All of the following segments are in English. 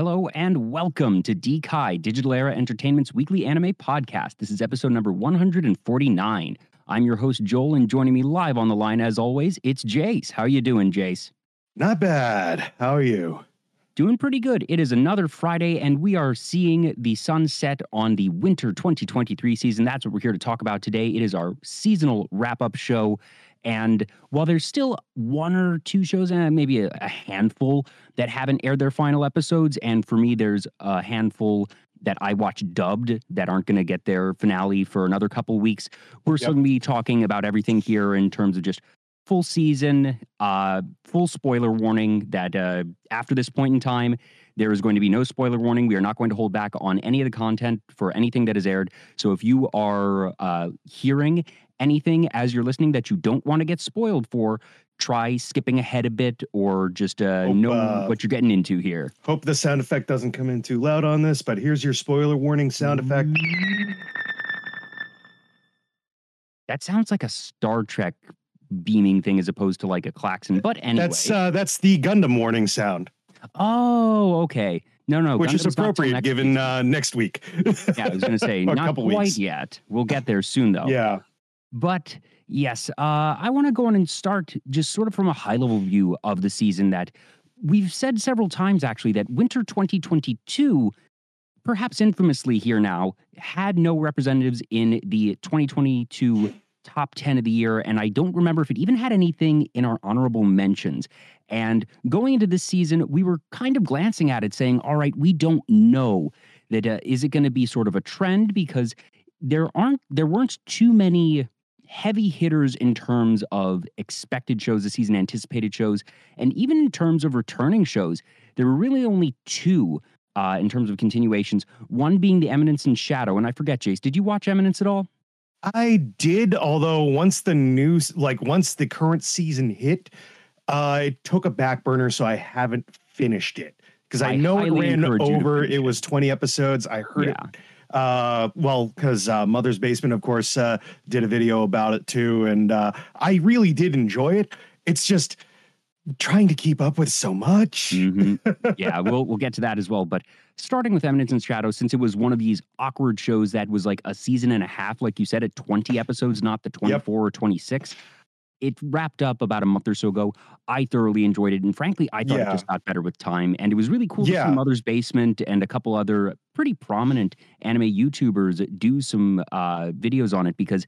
Hello and welcome to DKai Digital Era Entertainment's weekly anime podcast. This is episode number 149. I'm your host Joel, and joining me live on the line, as always, it's Jace. How you doing, Jace? Not bad. How are you? Doing pretty good. It is another Friday, and we are seeing the sunset on the winter 2023 season. That's what we're here to talk about today. It is our seasonal wrap up show. And while there's still one or two shows, and maybe a, a handful that haven't aired their final episodes, and for me, there's a handful that I watch dubbed that aren't going to get their finale for another couple weeks. We're yep. going to be talking about everything here in terms of just full season, uh, full spoiler warning that uh, after this point in time, there is going to be no spoiler warning. We are not going to hold back on any of the content for anything that is aired. So if you are uh, hearing anything as you're listening that you don't want to get spoiled for, try skipping ahead a bit or just uh, hope, know uh, what you're getting into here. Hope the sound effect doesn't come in too loud on this, but here's your spoiler warning sound effect. That sounds like a Star Trek beaming thing as opposed to like a klaxon. But anyway, that's uh, that's the Gundam warning sound. Oh, okay. No, no, which Gundam's is appropriate given uh, next week. yeah, I was going to say not quite weeks. yet. We'll get there soon, though. Yeah. But yes, uh, I want to go on and start just sort of from a high level view of the season that we've said several times actually that winter 2022, perhaps infamously here now, had no representatives in the 2022 top 10 of the year. And I don't remember if it even had anything in our honorable mentions. And going into this season, we were kind of glancing at it saying, all right, we don't know that uh, is it going to be sort of a trend because there aren't there weren't too many heavy hitters in terms of expected shows this season, anticipated shows, and even in terms of returning shows. There were really only two uh, in terms of continuations. One being The Eminence in Shadow, and I forget, Jace, did you watch Eminence at all? I did, although once the news, like once the current season hit, uh, it took a back burner, so I haven't finished it because I, I, know it ran over. It was 20 episodes. I heard yeah. it uh, well, because uh, Mother's Basement, of course, uh, did a video about it too, and uh, I really did enjoy it. It's just trying to keep up with so much. mm-hmm. Yeah, we'll we'll get to that as well. But starting with Eminence in Shadow, since it was one of these awkward shows that was like a season and a half, like you said, at 20 episodes, not the 24 yep. or 26 it wrapped up about a month or so ago. I thoroughly enjoyed it, and frankly, I thought yeah. it just got better with time. And it was really cool yeah. to see Mother's Basement and a couple other pretty prominent anime YouTubers do some uh, videos on it because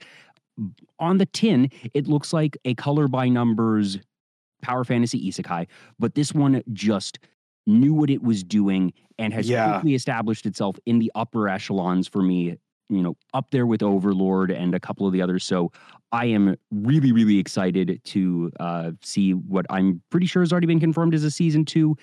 on the tin it looks like a color by numbers power fantasy isekai, but this one just knew what it was doing and has yeah. quickly established itself in the upper echelons for me you know, up there with Overlord and a couple of the others. So I am really, really excited to uh, see what I'm pretty sure has already been confirmed as a season two.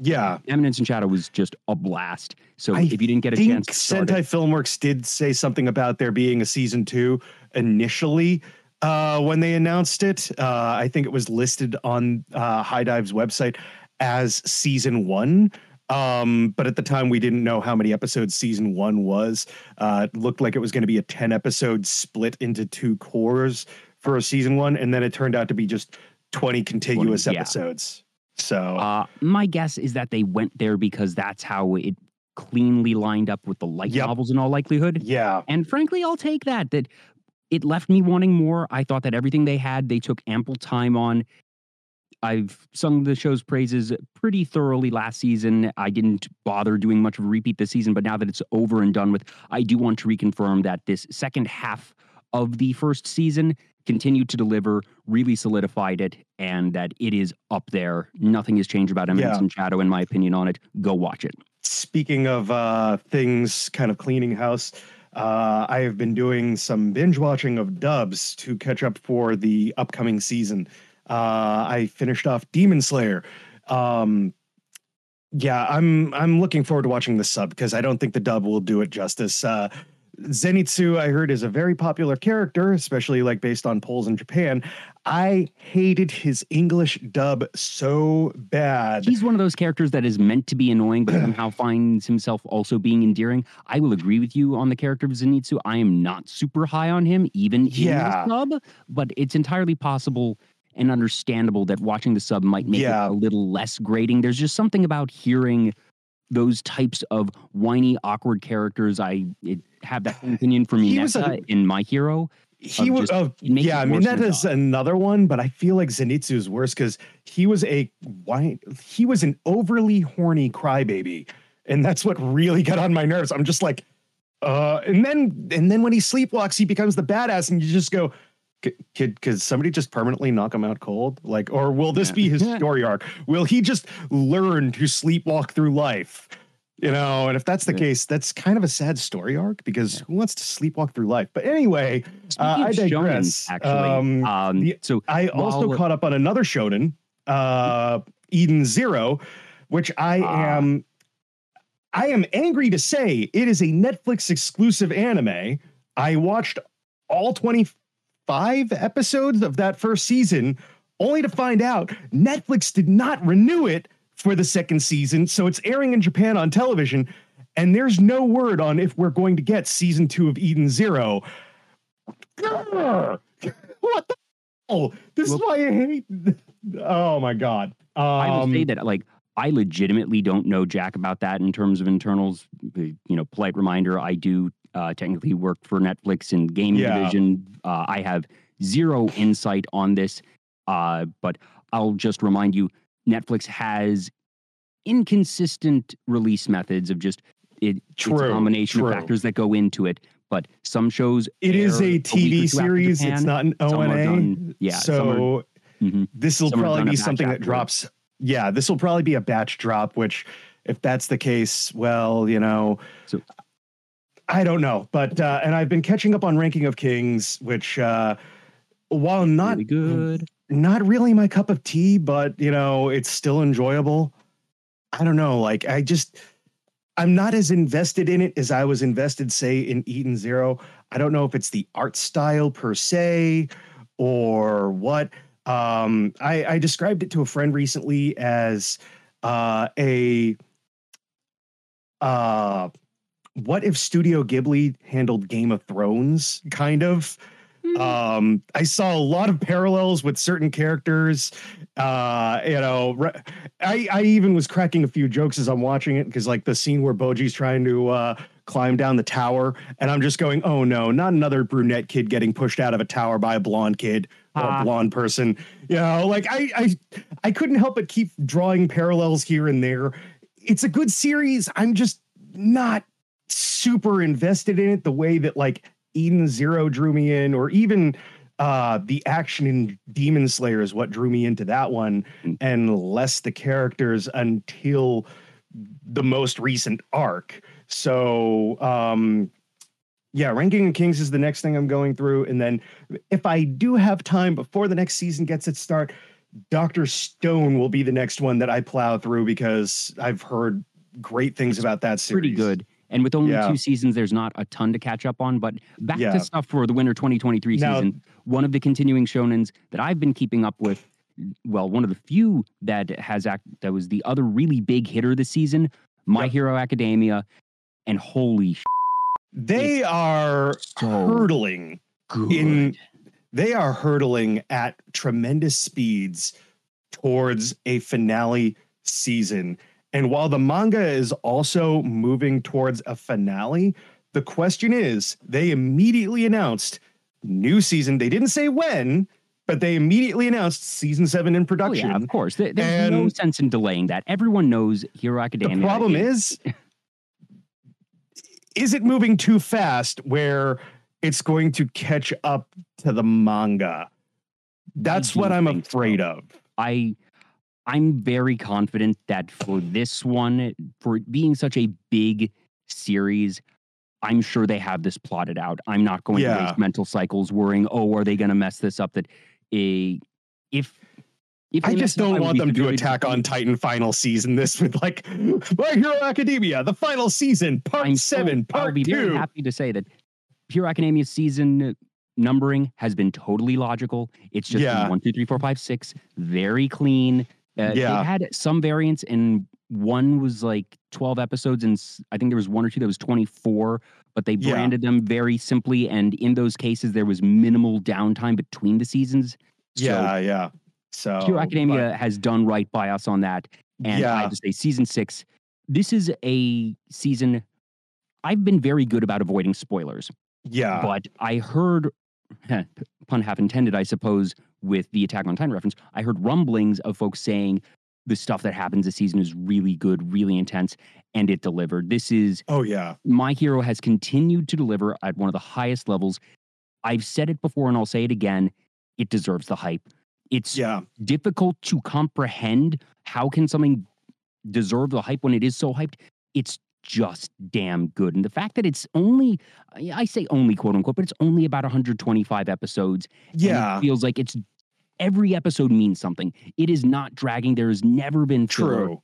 Yeah, Eminence and Shadow was just a blast. So I if you didn't get a chance, Sentai it, Filmworks did say something about there being a season two initially uh, when they announced it. Uh, I think it was listed on uh, Dive's website as season one. Um, but at the time, we didn't know how many episodes season one was. Uh, it looked like it was going to be a 10 episode split into two cours for a season one. And then it turned out to be just 20 contiguous 20, yeah. episodes. So, uh, my guess is that they went there because that's how it cleanly lined up with the light yep. novels in all likelihood. Yeah. And frankly, I'll take that. That it left me wanting more. I thought that everything they had, they took ample time on. I've sung the show's praises pretty thoroughly last season. I didn't bother doing much of a repeat this season, but now that it's over and done with, I do want to reconfirm that this second half of the first season continued to deliver, really solidified it, and that it is up there. Nothing has changed about Eminence yeah. and Shadow, in my opinion, on it. Go watch it. Speaking of uh, things kind of cleaning house, uh, I have been doing some binge watching of dubs to catch up for the upcoming season. Uh, I finished off Demon Slayer. Um, yeah, I'm I'm looking forward to watching the sub because I don't think the dub will do it justice. Uh, Zenitsu, I heard, is a very popular character, especially like based on polls in Japan. I hated his English dub so bad. He's one of those characters that is meant to be annoying, but somehow finds himself also being endearing. I will agree with you on the character of Zenitsu. I am not super high on him, even yeah. in the sub, but it's entirely possible and understandable that watching the sub might make yeah. it a little less grating. There's just something about hearing those types of whiny, awkward characters. I it, have that opinion for He Mineta a- in My Hero. he was oh yeah i mean that is another one but i feel like Zenitsu is worse because he was a why he was an overly horny crybaby and that's what really got on my nerves i'm just like uh and then and then when he sleepwalks he becomes the badass and you just go "K- kid could somebody just permanently knock him out cold like or will this Yeah. be his story arc will he just learn to sleepwalk through life you know and if that's the Yeah. case that's kind of a sad story arc because who wants to sleepwalk through life but anyway uh, I digress. shonens, actually, Um, um, the- so I also caught up on another shonen, uh, Eden Zero, which I Ah. am I am angry to say it is a Netflix exclusive anime. I watched all 25 episodes of that first season only to find out Netflix did not renew it for the second season, so it's airing in Japan on television and there's no word on if we're going to get season 2 of Eden Zero. Grr. what the hell? This is why I hate. Oh my god. Um, I will say that like I legitimately don't know jack about that in terms of internals. You know, polite reminder: I do uh, technically work for Netflix in gaming Yeah. division. Uh, I have zero insight on this, uh, but I'll just remind you: Netflix has inconsistent release methods of just it, it's a combination true. of factors that go into it. But some shows it is a TV after series. It's not an ONA. done- yeah, So Mhm. this will probably be something that drops. Yeah, this will probably be a batch drop. Which, if that's the case, well, you know. So- I don't know, but uh, and I've been catching up on Ranking of Kings, which uh, while not really good. not really my cup of tea, but you know, it's still enjoyable. I don't know, like I just I'm not as invested in it as I was invested, say, in Eden Zero. I don't know if it's the art style per se or what. Um, I, I described it to a friend recently as uh, a uh, what if Studio Ghibli handled Game of Thrones, kind of. Hmm. Um, I saw a lot of parallels with certain characters. Uh, you know, I I even was cracking a few jokes as I'm watching it because like the scene where Bojji's trying to uh climb down the tower, and I'm just going, oh no, not another brunette kid getting pushed out of a tower by a blonde kid or Ah. a blonde person. You know, like I I I couldn't help but keep drawing parallels here and there. It's a good series. I'm just not super invested in it the way that like Eden Zero drew me in, or even uh the action in Demon Slayer is what drew me into that one, Mm. and less the characters until the most recent arc. So um yeah, Ranking of Kings is the next thing I'm going through. And then if I do have time before the next season gets its start, Dr. Stone will be the next one that I plow through because I've heard great things about that series. pretty good. And with only Yeah. two seasons, there's not a ton to catch up on. But back Yeah. to stuff for the winter 2023 Now- season. One of the continuing shonens that I've been keeping up with, well, one of the few that has act that was the other really big hitter this season, My Yep. Hero Academia, and holy sh- They are so hurtling good. in they are hurtling at tremendous speeds towards a finale season. And while the manga is also moving towards a finale, the question is they immediately announced new season. They didn't say when, but they immediately announced season seven in Oh, production. yeah, of course. There- there's no sense in delaying that. Everyone knows Hero Academia. The problem is, is it moving too fast where it's going to catch up to the manga? That's what I'm think so. afraid of. I I'm very confident that for this one, for it being such a big series, I'm sure they have this plotted out. I'm not going to Yeah. waste mental cycles worrying, oh, are they going to mess this up? That a if if I just mess it up, don't want them to attack on. Titan final season this with like My Hero Academia, the final season, part I'm so- seven, I'll part be very two. happy to say that Hero Academia season numbering has been totally logical. It's just Yeah. one, two, three, four, five, six, very clean. Uh, Yeah. They had some variants, and one was like 12 episodes, and I think there was one or two that was 24, but they Yeah. branded them very simply. And in those cases, there was minimal downtime between the seasons. So yeah, yeah. So Hero Academia has done right by us on that. but- And I yeah, have to say, season six this is a season. I've been very good about avoiding spoilers, Yeah. but I heard, pun half intended, I suppose, with the Attack on Titan reference, I heard rumblings of folks saying the stuff that happens this season is really good, really intense, and it delivered. This is oh yeah. My Hero has continued to deliver at one of the highest levels. I've said it before and I'll say it again. It deserves the hype. It's Yeah. difficult to comprehend how can something deserve the hype when it is so hyped. It's just damn good. And the fact that it's only I say only quote unquote, but it's only about 125 episodes. Yeah. it feels like it's every episode means something. It is not dragging. There has never been True.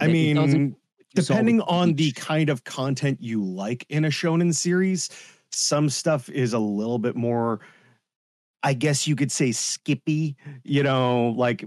I that it doesn't- mean, you saw with depending on the kind of content you like in a shonen series, some stuff is a little bit more, I guess you could say, skippy. You know, like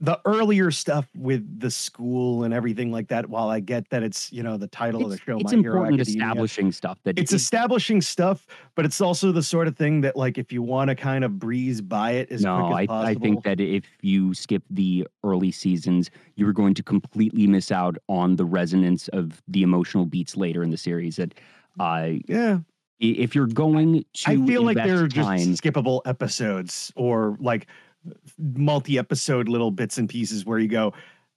the earlier stuff with the school and everything like that. While I get that it's you know the title of the show, it's My Hero important establishing stuff that It's it- establishing stuff, but it's also the sort of thing that, like, if you want to kind of breeze by it as no, quick I, as possible, I think that if you skip the early seasons, you're going to completely miss out on the resonance of the emotional beats later in the series. That uh, i- yeah, if you're going to, I feel like invest they're just time, skippable episodes or like multi-episode little bits and pieces where you go,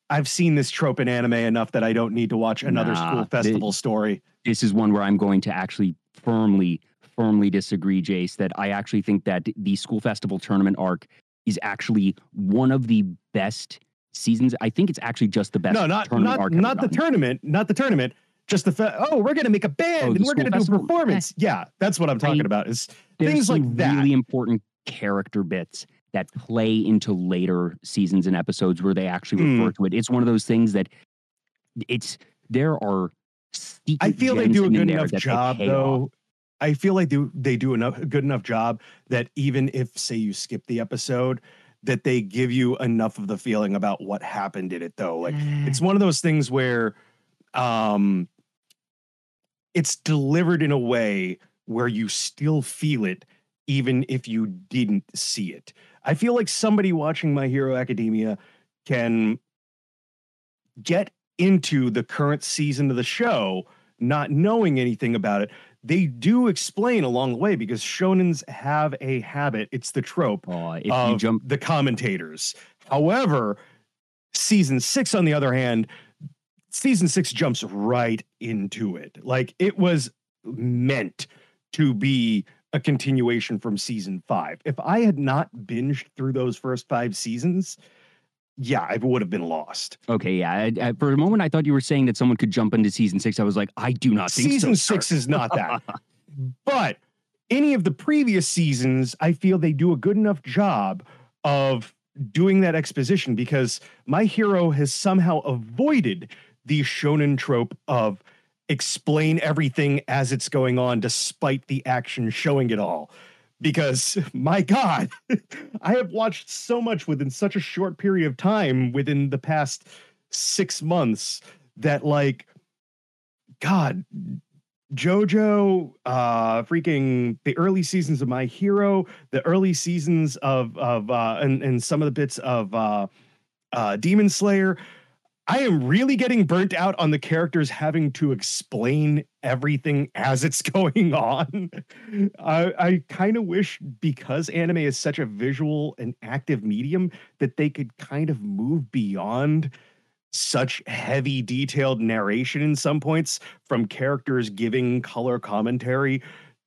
I've seen this trope in anime enough that I don't need to watch another Nah, school festival story. this is one where I'm going to actually firmly, firmly disagree, Jace. That I actually think that the school festival tournament arc is actually one of the best seasons. I think it's actually just the best. No, not tournament not not the done. tournament, not the tournament. Just the fa- oh, we're gonna make a band Oh, and we're gonna do a festival? performance. Eh. Yeah, that's what I'm talking I- about. Is things like that. really important character bits that play into later seasons and episodes where they actually Hmm. refer to it. It's one of those things that it's there are. I feel they do a good enough job off. though. I feel like they, they do enough a good enough job that even if say you skip the episode, that they give you enough of the feeling about what happened in it though. Like it's one of those things where um it's delivered in a way where you still feel it even if you didn't see it. I feel like somebody watching My Hero Academia can get into the current season of the show not knowing anything about it. They do explain along the way because shonens have a habit, it's the trope Oh, if you jump the commentators. However, season six, on the other hand, season six jumps right into it. Like it was meant to be a continuation from season five. If I had not binged through those first five seasons, yeah, I would have been lost. Okay, yeah. I, I, for a moment, I thought you were saying that someone could jump into season six. I was like, I do not think season so. six is not that. but any of the previous seasons, I feel they do a good enough job of doing that exposition because my hero has somehow avoided the shonen trope of explain everything as it's going on despite the action showing it all. Because my god i have watched so much within such a short period of time within the past 6 months that like god jojo uh freaking the early seasons of my hero the early seasons of of uh and, and some of the bits of uh uh demon slayer i am really getting burnt out on the characters having to explain everything as it's going on. I i kind of wish because anime is such a visual and active medium that they could kind of move beyond such heavy detailed narration in some points from characters giving color commentary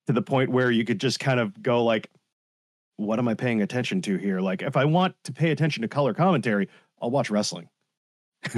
to the point where you could just kind of go like what am i paying attention to here? Like if i want to pay attention to color commentary i'll watch wrestling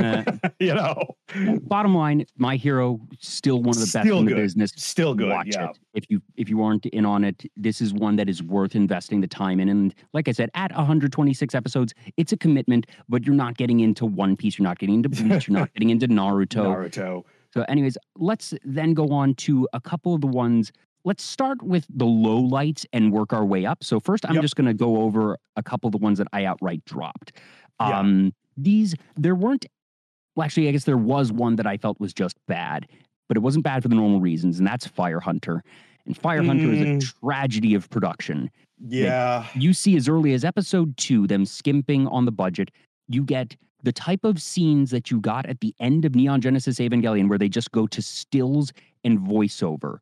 you know bottom line, my hero still one of the best Still in the good. business. still good Watch yeah it. If you if you aren't in on it, this is one that is worth investing the time in. And like I said, at 126 episodes, it's a commitment, but you're not getting into One Piece, you're not getting into Bleach, you're not getting into Naruto. naruto So, anyways, let's then go on to a couple of the ones. Let's start with the low lights and work our way up. So, first, I'm Yep. just going to go over a couple of the ones that I outright dropped. Yeah. Um, These, there weren't, well, actually, I guess there was one that I felt was just bad, but it wasn't bad for the normal reasons, and that's Fire Hunter. And Fire Hunter is a Mm. tragedy of production yeah you see as early as episode two them skimping on the budget you get the type of scenes that you got at the end of Neon Genesis Evangelion, where they just go to stills and voiceover.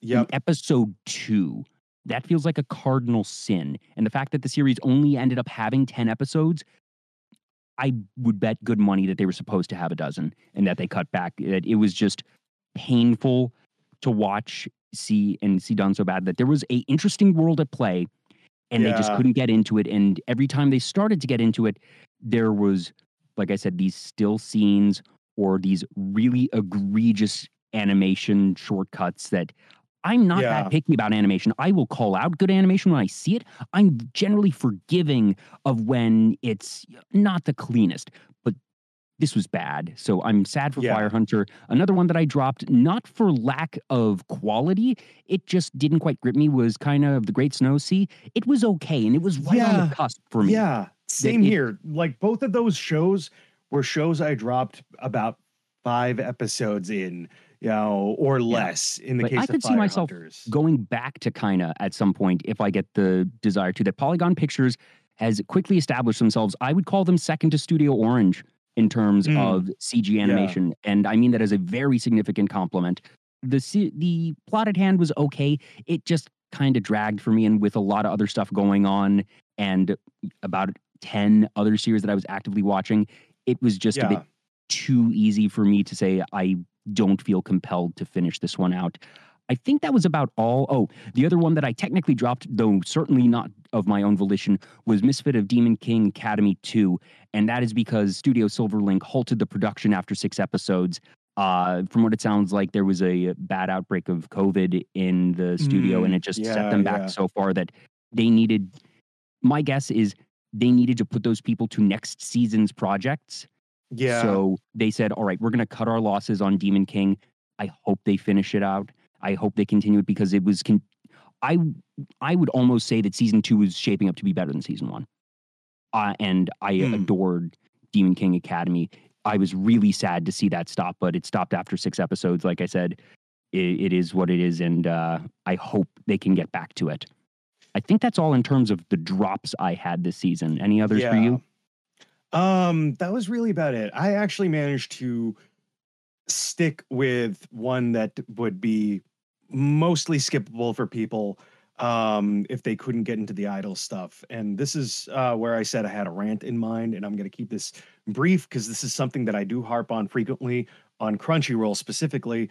Yep. In episode two, that feels like a cardinal sin. And the fact that the series only ended up having 10 episodes, I would bet good money that they were supposed to have a dozen and that they cut back. It, it was just painful to watch, see, and see done so bad that there was a interesting world at play and they just couldn't get into it. And every time they started to get into it, there was, like I said, these still scenes or these really egregious animation shortcuts that I'm not Yeah. that picky about animation. I will call out good animation when I see it. I'm generally forgiving of when it's not the cleanest, but this was bad. So I'm sad for Yeah. Fire Hunter. Another one that I dropped, not for lack of quality, it just didn't quite grip me, was kind of The Great Snow Sea. It was okay, and it was right on Yeah. the cusp for me. Yeah, same it- here. Like both of those shows were shows I dropped about five episodes in, you know, or less in the But case I of could see myself Hunters. going back to Kinda at some point if I get the desire to. That Polygon Pictures has quickly established themselves. I would call them second to Studio Orange in terms Mm. of CG animation, and I mean that as a very significant compliment. The se- the plot at hand was okay. It just kind of dragged for me, and with a lot of other stuff going on, and about ten other series that I was actively watching, it was just a bit too easy for me to say I don't feel compelled to finish this one out. I think that was about all. Oh, the other one that I technically dropped, though certainly not of my own volition, was Misfit of Demon King Academy 2. And that is because Studio Silverlink halted the production after six episodes. Uh, from what it sounds like, there was a bad outbreak of COVID in the studio, and Mm, it just set them back yeah. so far that they needed. My guess is they needed to put those people to next season's projects. Yeah. So they said, all right, we're going to cut our losses on Demon King. I hope they finish it out. I hope they continue it because it was. Con- I I would almost say that season two is shaping up to be better than season one. Uh, and I Hmm. adored Demon King Academy. I was really sad to see that stop, but it stopped after six episodes. Like I said, it, it is what it is, and uh, I hope they can get back to it. I think that's all in terms of the drops I had this season. Any others for you? Um, that was really about it. I actually managed to stick with one that would be mostly skippable for people um if they couldn't get into the idol stuff. And this is uh where i said i had a rant in mind and i'm going to keep this brief because this is something that i do harp on frequently on crunchyroll specifically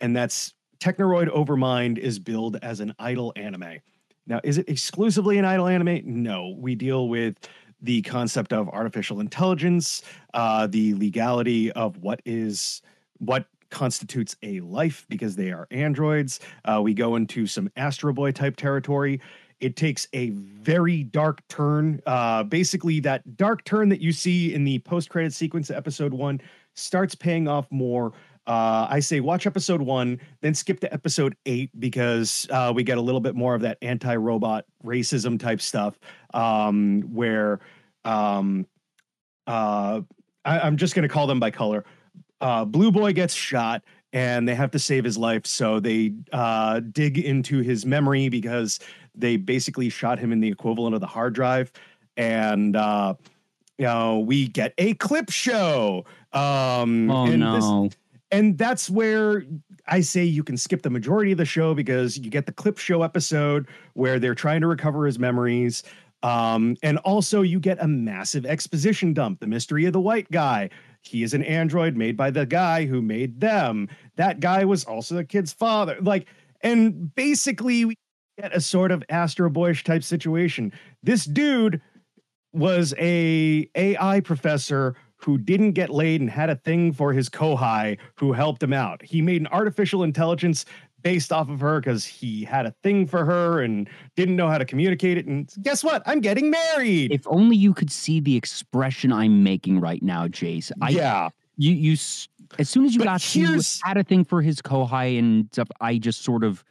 and that's technoroid overmind is billed as an idol anime. Now is it exclusively an idol anime? No. We deal with the concept of artificial intelligence, uh, the legality of what is what constitutes a life because they are androids. Uh, we go into some Astro Boy type territory. It takes a very dark turn. Uh, basically, that dark turn that you see in the post credit sequence episode one starts paying off more. Uh, I say watch episode one, then skip to episode eight because uh, we get a little bit more of that anti robot racism type stuff um, where um, uh, I, I'm just going to call them by color. Uh, Blue Boy gets shot and they have to save his life. So they uh, dig into his memory because they basically shot him in the equivalent of the hard drive. And, uh, you know, we get a clip show. Um, Oh and this- no! And that's where I say you can skip the majority of the show because you get the clip show episode where they're trying to recover his memories. Um, and also you get a massive exposition dump, the mystery of the white guy. He is an android made by the guy who made them. That guy was also the kid's father. Like, and basically we get a sort of Astro Boyish type situation. This dude was a AI professor who didn't get laid and had a thing for his kohai who helped him out. He made an artificial intelligence based off of her because he had a thing for her and didn't know how to communicate it. And guess what? I'm getting married. If only you could see the expression I'm making right now, Jace. I yeah. you you as soon as you But got to had a thing for his kohai and stuff, I just sort of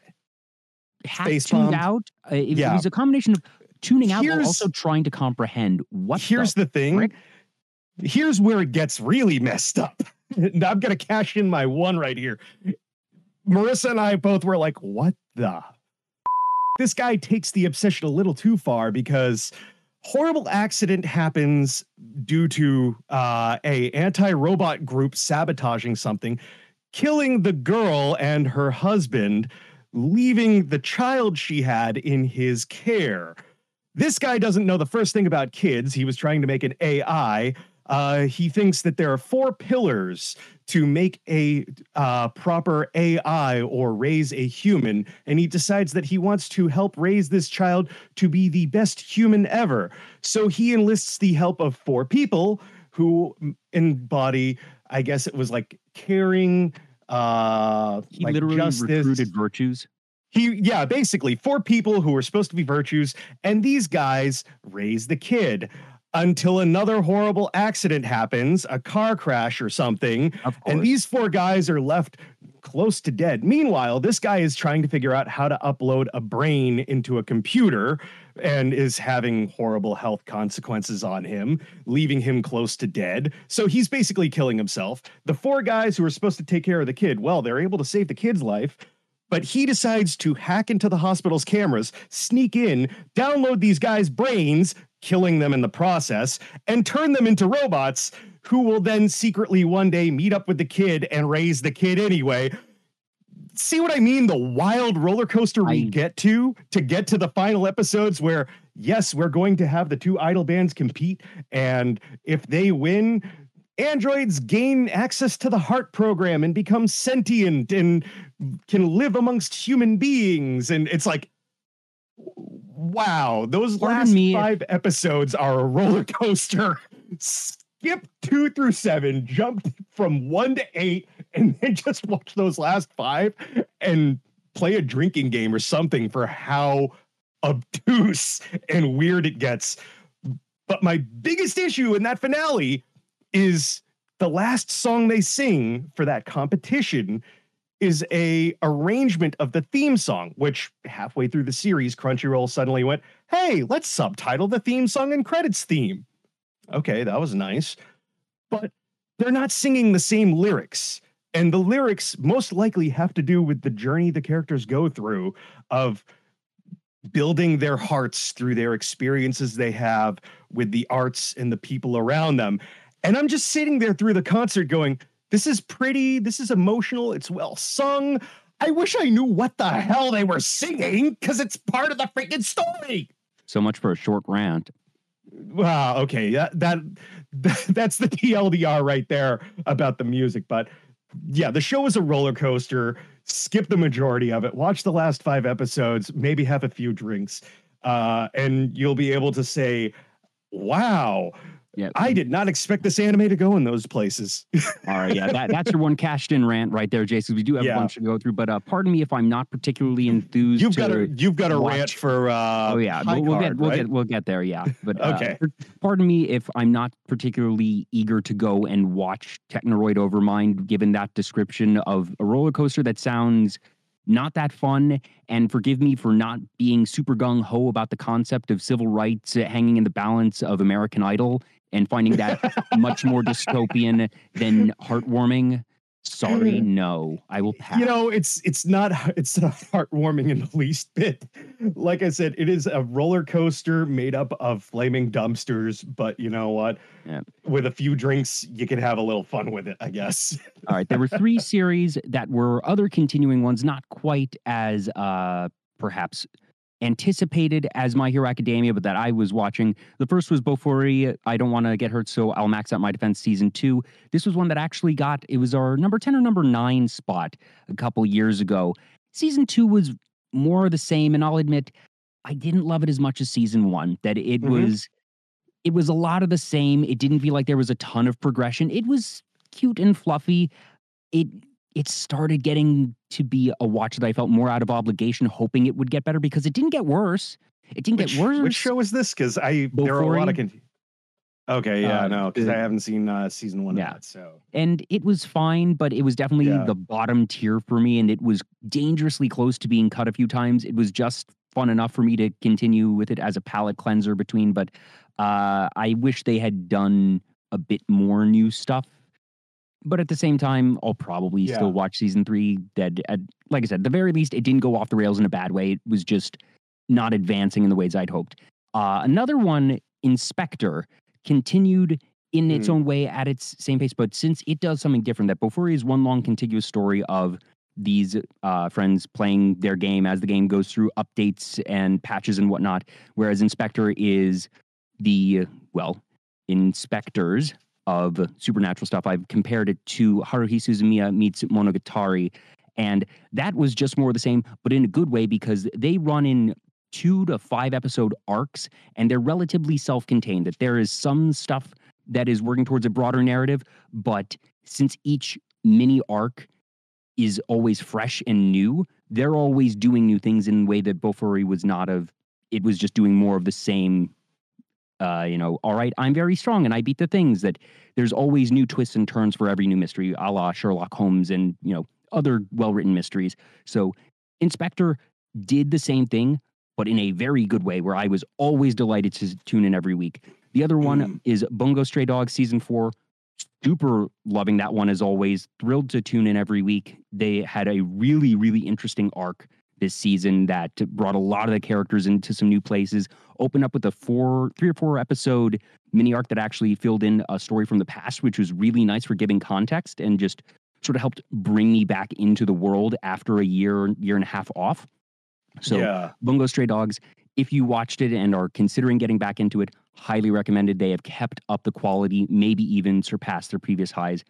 half tuned bombed? out. Uh, it, it was a combination of tuning out while also trying to comprehend what. Here's the, the thing. frick? Here's where it gets really messed up. I'm gonna cash in my one right here. Marissa and I both were like, "What the?" This guy takes the obsession a little too far because, horrible accident happens due to uh, a anti-robot group sabotaging something, killing the girl and her husband, leaving the child she had in his care. This guy doesn't know the first thing about kids. He was trying to make an AI. Uh, he thinks that there are four pillars to make a uh, proper AI or raise a human, and he decides that he wants to help raise this child to be the best human ever. So he enlists the help of four people who embody, I guess it was like caring, uh, He like literally justice. recruited virtues. He, yeah, basically four people who were supposed to be virtues, and these guys raise the kid until another horrible accident happens, a car crash or something. And these four guys are left close to dead. Meanwhile, this guy is trying to figure out how to upload a brain into a computer and is having horrible health consequences on him, leaving him close to dead. So he's basically killing himself. The four guys who are supposed to take care of the kid, well, they're able to save the kid's life. But he decides to hack into the hospital's cameras, sneak in, download these guys' brains, killing them in the process, and turn them into robots who will then secretly one day meet up with the kid and raise the kid anyway. See what I mean? The wild roller coaster we I- get to to get to the final episodes where, yes, we're going to have the two idol bands compete. And if they win, androids gain access to the heart program and become sentient and can live amongst human beings. And it's like, wow, those Pardon last me five episodes are a roller coaster. Skip two through seven, jump from one to eight, and then just watch those last five and play a drinking game or something for how obtuse and weird it gets. But my biggest issue in that finale is the last song they sing for that competition is a arrangement of the theme song which halfway through the series crunchyroll suddenly went hey let's subtitle the theme song and credits theme. Okay that was nice. But they're not singing the same lyrics and the lyrics most likely have to do with the journey the characters go through of building their hearts through their experiences they have with the arts and the people around them. And i'm just sitting there through the concert going this is pretty this is emotional it's well sung i wish i knew what the hell they were singing because it's part of the freaking story So much for a short rant. Wow. Okay. That, that that's the TLDR right there about the music. But yeah, the show is a roller coaster. Skip the majority of it. Watch the last five episodes. Maybe have a few drinks, uh, and you'll be able to say, "Wow, Yeah. I did not expect this anime to go in those places." All right, yeah, that, that's your one cashed in rant right there, Jason. We do have Yeah. a bunch to go through, but uh, pardon me if I'm not particularly enthused. you've got a you've got a watch- rant for. Uh, oh yeah, we'll, we'll get we'll right? get we'll get there. Yeah, but uh, Okay. Pardon me if I'm not particularly eager to go and watch Technoroid Overmind, given that description of a roller coaster that sounds not that fun. And forgive me for not being super gung ho about the concept of civil rights hanging in the balance of American Idol and finding that much more dystopian than heartwarming. Sorry, no, I will pass. you know it's it's not it's not heartwarming in the least bit like i said it is a roller coaster made up of flaming dumpsters but you know what Yeah. with a few drinks you can have a little fun with it i guess All right, there were three series that were other continuing ones, not quite as uh perhaps anticipated as My Hero Academia, but that I was watching. The first was Bofuri. I don't want to get hurt, so I'll max out my defense season two. This was one that actually got it was our number 10 or number nine spot a couple years ago. Season two was more of the same, and I'll admit I didn't love it as much as season one. That it Mhm. was it was a lot of the same. It didn't feel like there was a ton of progression. It was cute and fluffy. It it started getting to be a watch that I felt more out of obligation, hoping it would get better because it didn't get worse. It didn't which, get worse. which show is this because i there are a lot of Bofuri? con- okay yeah Uh, no because i haven't seen uh season one Yeah. of that so and it was fine, but it was definitely Yeah. the bottom tier for me, and it was dangerously close to being cut a few times. It was just fun enough for me to continue with it as a palate cleanser between, but uh, I wish they had done a bit more new stuff. But at the same time, I'll probably Yeah. still watch season three. That, at, like I said, at the very least, it didn't go off the rails in a bad way. It was just not advancing in the ways I'd hoped. Uh, another one In/Spectre continued in its Mm. own way at its same pace, but since it does something different, that Bofuri is one long contiguous story of these uh, friends playing their game as the game goes through updates and patches and whatnot, whereas In/Spectre is the well inspectors of supernatural stuff. I've compared it to Haruhi Suzumiya meets Monogatari, and that was just more of the same, but in a good way because they run in two to five episode arcs and they're relatively self-contained. That there is some stuff that is working towards a broader narrative, but since each mini arc is always fresh and new, they're always doing new things in a way that Bofuri was not of. It was just doing more of the same uh, you know, all right, I'm very strong and I beat the things that there's always new twists and turns for every new mystery, a la Sherlock Holmes and, you know, other well written mysteries. So In/Spectre did the same thing, but in a very good way where I was always delighted to tune in every week. The other one Mm. is Bungo Stray Dogs season four. Super loving that one as always. Thrilled to tune in every week. They had a really, really interesting arc this season that brought a lot of the characters into some new places. Opened up with a four, three or four episode mini arc that actually filled in a story from the past, which was really nice for giving context and just sort of helped bring me back into the world after a year, year and a half off. So yeah. Bungo Stray Dogs, if you watched it and are considering getting back into it, highly recommended. They have kept up the quality, maybe even surpassed their previous highs.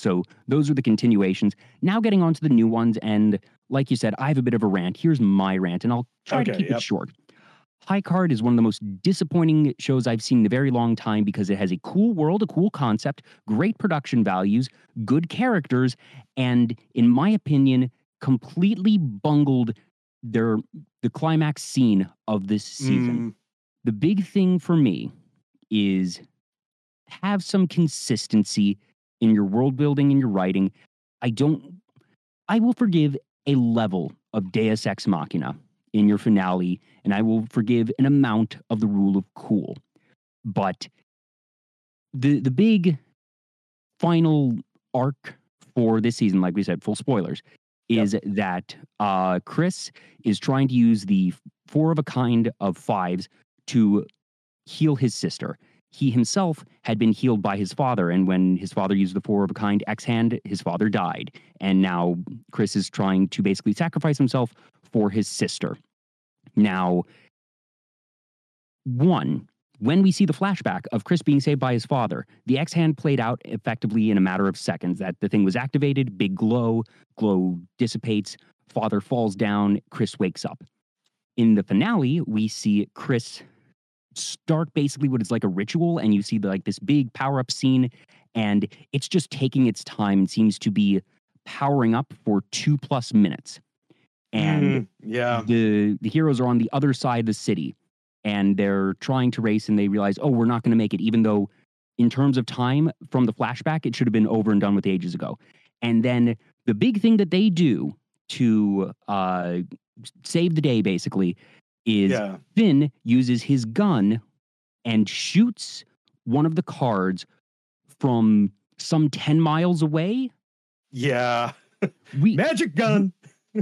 So those are the continuations. Now getting on to the new ones. And like you said, I have a bit of a rant. Here's my rant, and I'll try to keep yep. it short. High Card is one of the most disappointing shows I've seen in a very long time because it has a cool world, a cool concept, great production values, good characters, and in my opinion, completely bungled their the climax scene of this season Mm, the big thing for me is have some consistency in your world building and your writing. I don't, I will forgive a level of Deus Ex Machina in your finale, and I will forgive an amount of the rule of cool. But the the big final arc for this season, like we said, full spoilers, Yep. is that uh, Chris is trying to use the four of a kind of fives to heal his sister. He himself had been healed by his father, and when his father used the four of a kind X hand, his father died. And now Chris is trying to basically sacrifice himself for his sister. Now, one, when we see the flashback of Chris being saved by his father, the X hand played out effectively in a matter of seconds. That the thing was activated, big glow, glow dissipates, father falls down, Chris wakes up. In the finale, we see Chris start basically what is like a ritual, and you see like this big power up scene, and it's just taking its time and seems to be powering up for two plus minutes. And mm, yeah. the the heroes are on the other side of the city and they're trying to race and they realize oh we're not going to make it even though in terms of time from the flashback it should have been over and done with ages ago and then the big thing that they do to uh save the day basically is Yeah. Finn uses his gun and shoots one of the cards from some 10 miles away Yeah. we Magic gun.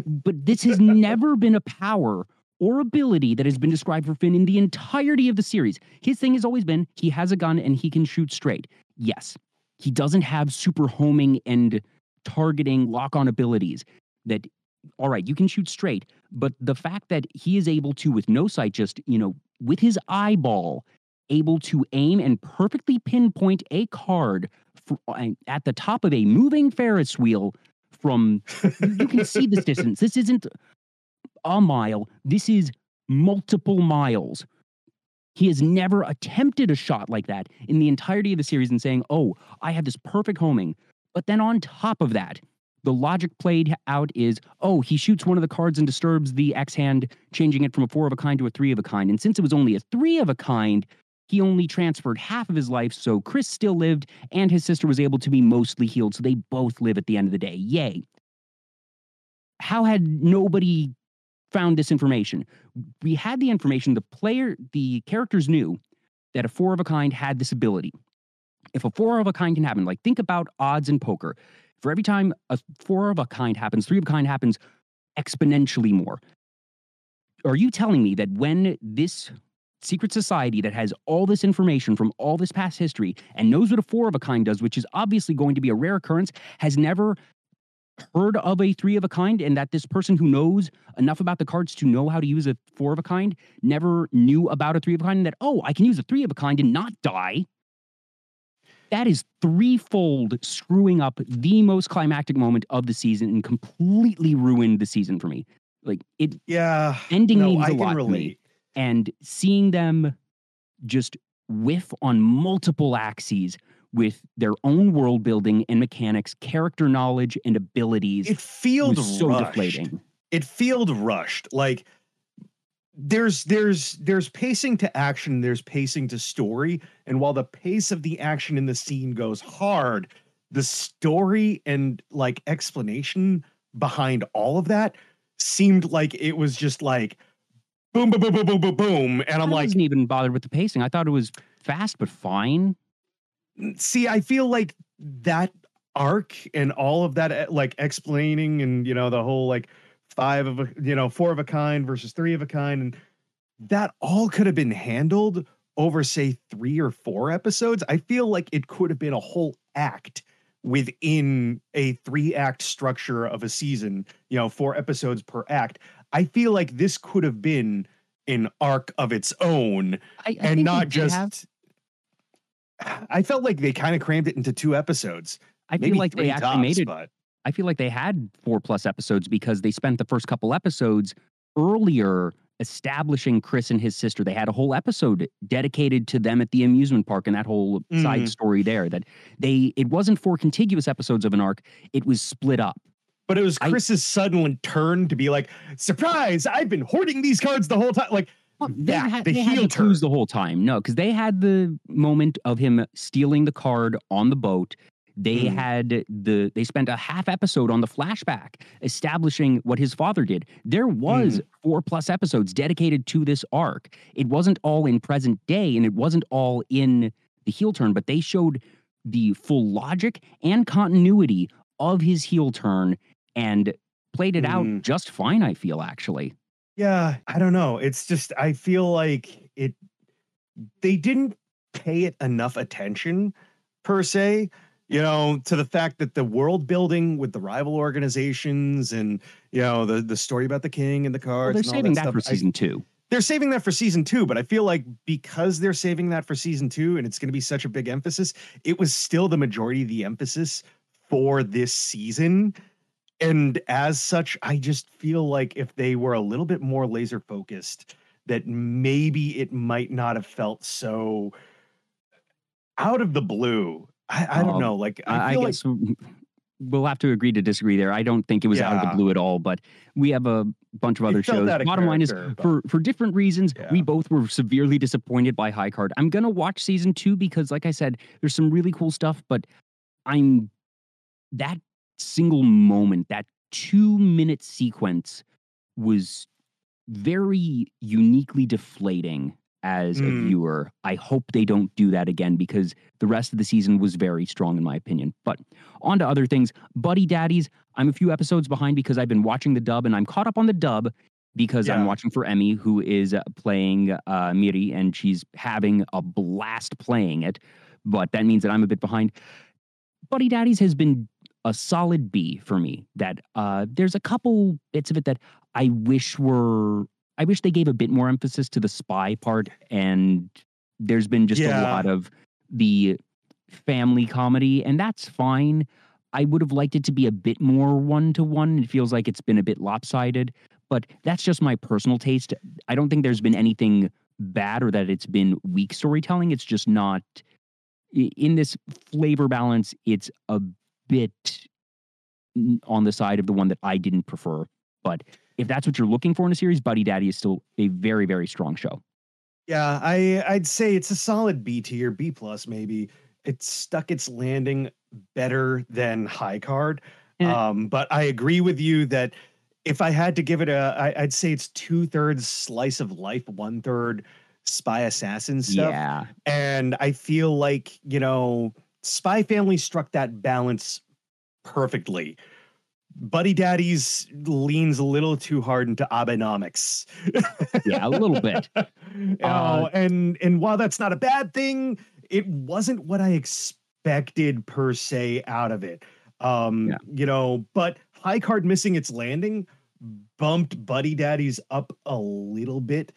but this has never been a power or ability that has been described for Finn in the entirety of the series. His thing has always been he has a gun and he can shoot straight. Yes, he doesn't have super homing and targeting lock on abilities that, all right, you can shoot straight. But the fact that he is able to, with no sight, just, you know, with his eyeball, able to aim and perfectly pinpoint a card fr- at the top of a moving Ferris wheel from you can see this distance. This isn't a mile. This is multiple miles. He has never attempted a shot like that in the entirety of the series and saying, oh, I have this perfect homing. But then on top of that, the logic played out is, oh, he shoots one of the cards and disturbs the X hand, changing it from a four of a kind to a three of a kind. And since it was only a three of a kind, he only transferred half of his life. So Chris still lived and his sister was able to be mostly healed. So they both live at the end of the day. Yay. How had nobody found this information? We had the information, the player, the characters knew that a four of a kind had this ability. If a four of a kind can happen, like think about odds in poker. For every time a four of a kind happens, three of a kind happens exponentially more. Are you telling me that when this secret society that has all this information from all this past history and knows what a four of a kind does, which is obviously going to be a rare occurrence, has never heard of a three of a kind and that this person who knows enough about the cards to know how to use a four of a kind never knew about a three of a kind and that, oh, I can use a three of a kind and not die. That is threefold screwing up the most climactic moment of the season and completely ruined the season for me. Like it, yeah, ending no, means I a lot to me and seeing them just whiff on multiple axes with their own world building and mechanics, character knowledge and abilities It feels so rushed. deflating. It feels rushed. Like there's there's there's pacing to action, there's pacing to story, and while the pace of the action in the scene goes hard, the story and like explanation behind all of that seemed like it was just like boom boom boom boom boom boom boom and i'm like I like wasn't even bothered with the pacing. I thought it was fast but fine. see i feel like that arc and all of that eh, like explaining and you know the whole like five of a you know four of a kind versus three of a kind and that all could have been handled over say three or four episodes i feel like it could have been a whole act within a three act structure of a season you know four episodes per act i feel like this could have been an arc of its own I, I and not just have- I felt like they kind of crammed it into two episodes. I feel maybe like they actually tops, made it. But I feel like they had four plus episodes because they spent the first couple episodes earlier establishing Chris and his sister. They had a whole episode dedicated to them at the amusement park and that whole side Mhm. story there. That they it wasn't four contiguous episodes of an arc; it was split up. but it was I- Chris's sudden turn to be like, surprise! I've been hoarding these cards the whole time. Like Well, they that, had, the they had heel the the whole time. No, because they had the moment of him stealing the card on the boat. They Mhm. had the they spent a half episode on the flashback establishing what his father did. There was four plus episodes dedicated to this arc. It wasn't all in present day and it wasn't all in the heel turn, but they showed the full logic and continuity of his heel turn and played it out Mhm. just fine, I feel actually. Yeah, I don't know. It's just I feel like it they didn't pay it enough attention per se, you know, to the fact that the world building with the rival organizations and you know the the story about the king and the Well, cards. they're and all saving that, stuff, for season two. they're saving that for season two, but I feel like because they're saving that for season two and it's going to be such a big emphasis, it was still the majority of the emphasis for this season. And as such, I just feel like if they were a little bit more laser focused, that maybe it might not have felt so out of the blue. I, I don't Um, know. Like I, I, I feel like guess we'll have to agree to disagree there. I don't think it was out of the blue at all, but we have a bunch of other shows. Bottom line is, but- for for different reasons, we both were severely disappointed by High Card. I'm gonna watch season two because, like I said, there's some really cool stuff, but I'm that single moment, that two minute sequence was very uniquely deflating as a Mm. viewer. I hope they don't do that again because the rest of the season was very strong in my opinion. But on to other things. Buddy Daddies, I'm a few episodes behind because I've been watching the dub and I'm caught up on the dub because I'm watching for Emmy, who is uh, playing uh, Miri, and she's having a blast playing it. But that means that I'm a bit behind. Buddy Daddies has been a solid B for me. That uh, there's a couple bits of it that I wish were. I wish they gave a bit more emphasis to the spy part, and there's been just Yeah. a lot of the family comedy, and that's fine. I would have liked it to be a bit more one to one. It feels like it's been a bit lopsided, but that's just my personal taste. I don't think there's been anything bad or that it's been weak storytelling. It's just not in this flavor balance. It's a bit on the side of the one that I didn't prefer. But if that's what you're looking for in a series, Buddy Daddy is still a very, very strong show. Yeah, I I'd say it's a solid B tier, B plus maybe. It stuck its landing better than High Card. Yeah. Um, but I agree with you that if I had to give it a, I, I'd say it's two thirds slice of life, one third spy assassin stuff. Yeah. And I feel like, you know, Spy Family struck that balance perfectly. Buddy Daddies leans a little too hard into Abenomics. yeah, a little bit. know, uh, and and while that's not a bad thing, it wasn't what I expected per se out of it. Um, yeah. you know, but High Card missing its landing bumped Buddy Daddies up a little bit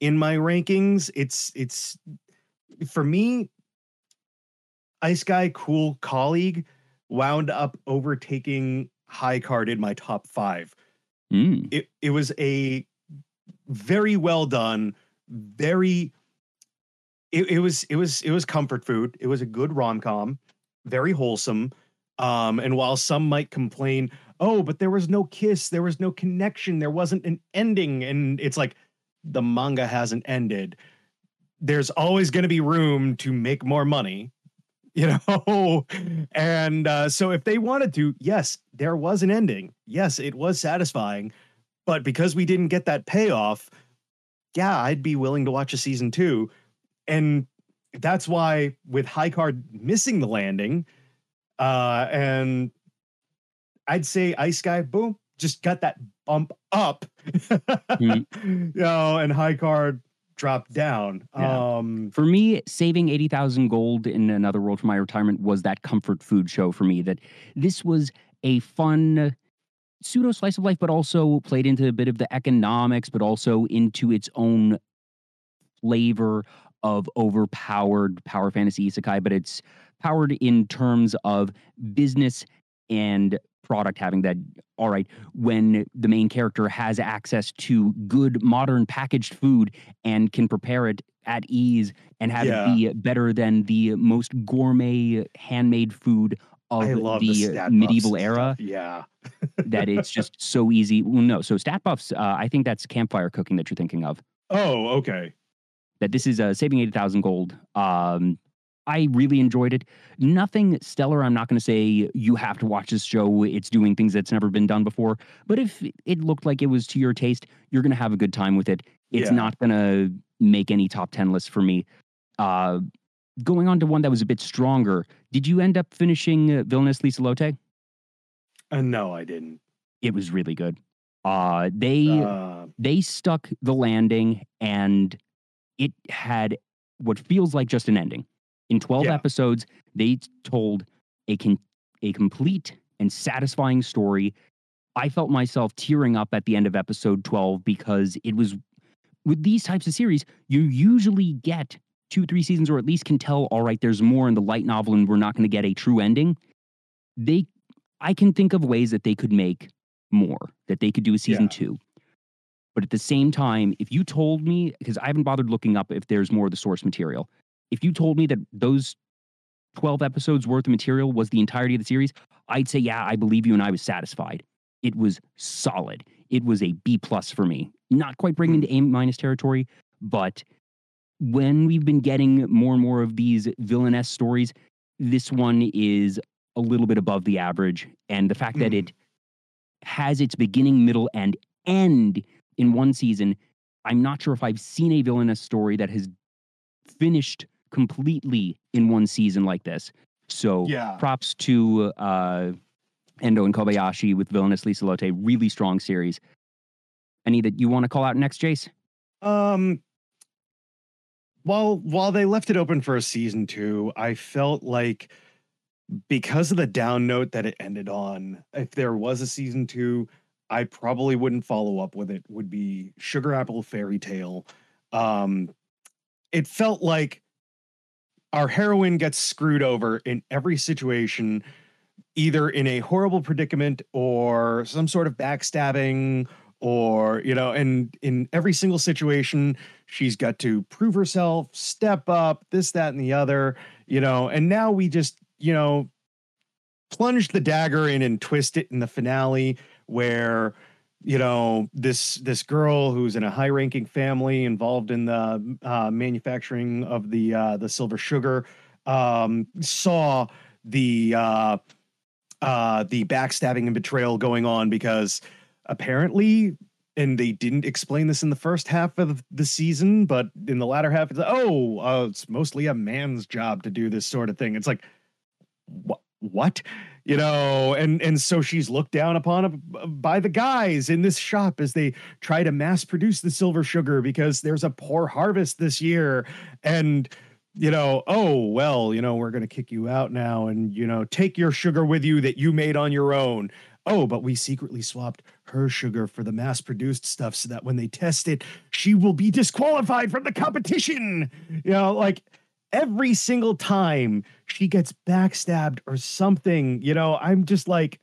in my rankings. It's it's for me, Ice Guy Cool Colleague wound up overtaking High Card in my top five. Mm. It it was a very well done, very it, it was it was it was comfort food. It was a good rom com, very wholesome. Um, and while some might complain, oh, but there was no kiss, there was no connection, there wasn't an ending, and it's like the manga hasn't ended. There's always going to be room to make more money, you know. and uh, so if they wanted to, yes, there was an ending. Yes, it was satisfying, but because we didn't get that payoff, yeah, I'd be willing to watch a season two and that's why with high card missing the landing, uh, and I'd say Ice Guy, boom, just got that bump up, mm. you know, and high card dropped down. Yeah. Um, for me, saving 80,000 gold in another world for my retirement was that comfort food show for me. That this was a fun pseudo slice of life, but also played into a bit of the economics, but also into its own flavor of overpowered power fantasy isekai, but it's powered in terms of business and product having that all right when the main character has access to good modern packaged food and can prepare it at ease and have yeah. it be better than the most gourmet handmade food of the, the medieval era. Yeah. that it's just so easy. Well, no, so stat buffs, uh, I think that's campfire cooking that you're thinking of. Oh, okay that this is uh, saving 80,000 gold. Um, I really enjoyed it. Nothing stellar. I'm not going to say you have to watch this show. It's doing things that's never been done before. But if it looked like it was to your taste, you're going to have a good time with it. It's yeah. not going to make any top 10 lists for me. Uh, going on to one that was a bit stronger, did you end up finishing uh, Villainous Lieselotte? Uh, no, I didn't. It was really good. Uh, they uh, they stuck the landing and it had what feels like just an ending. In 12 yeah. episodes, they told a con- a complete and satisfying story. I felt myself tearing up at the end of episode 12 because it was with these types of series, you usually get two, three seasons, or at least can tell, all right, there's more in the light novel and we're not going to get a true ending. They, I can think of ways that they could make more, that they could do a season yeah. two. But at the same time, if you told me, because I haven't bothered looking up if there's more of the source material, if you told me that those 12 episodes worth of material was the entirety of the series, I'd say, yeah, I believe you and I was satisfied. It was solid. It was a B plus for me. Not quite bringing into A minus territory, but when we've been getting more and more of these villainess stories, this one is a little bit above the average. And the fact mm. that hmm. it has its beginning, middle, and end in one season. I'm not sure if I've seen a villainous story that has finished completely in one season like this. So yeah. props to uh, Endo and Kobayashi with Villainous Lieselotte. Really strong series. Any that you want to call out next, Jace? Um, while while they left it open for a season two, I felt like because of the down note that it ended on, if there was a season two, I probably wouldn't follow up with it would be Sugar Apple Fairy Tale. Um, it felt like our heroine gets screwed over in every situation, either in a horrible predicament or some sort of backstabbing, or, you know, and in every single situation, she's got to prove herself, step up, this, that, and the other, you know, and now we just, you know, plunge the dagger in and twist it in the finale where you know this this girl who's in a high ranking family involved in the uh, manufacturing of the uh, the silver sugar um, saw the uh, uh, the backstabbing and betrayal going on because apparently and they didn't explain this in the first half of the season but in the latter half it's like, oh uh, it's mostly a man's job to do this sort of thing. It's like what what you know, and and so she's looked down upon by the guys in this shop as they try to mass produce the silver sugar because there's a poor harvest this year, and you know, oh well, you know, we're gonna kick you out now, and you know, take your sugar with you that you made on your own. Oh, but we secretly swapped her sugar for the mass produced stuff so that when they test it, she will be disqualified from the competition. You know, like every single time she gets backstabbed or something, you know, I'm just like,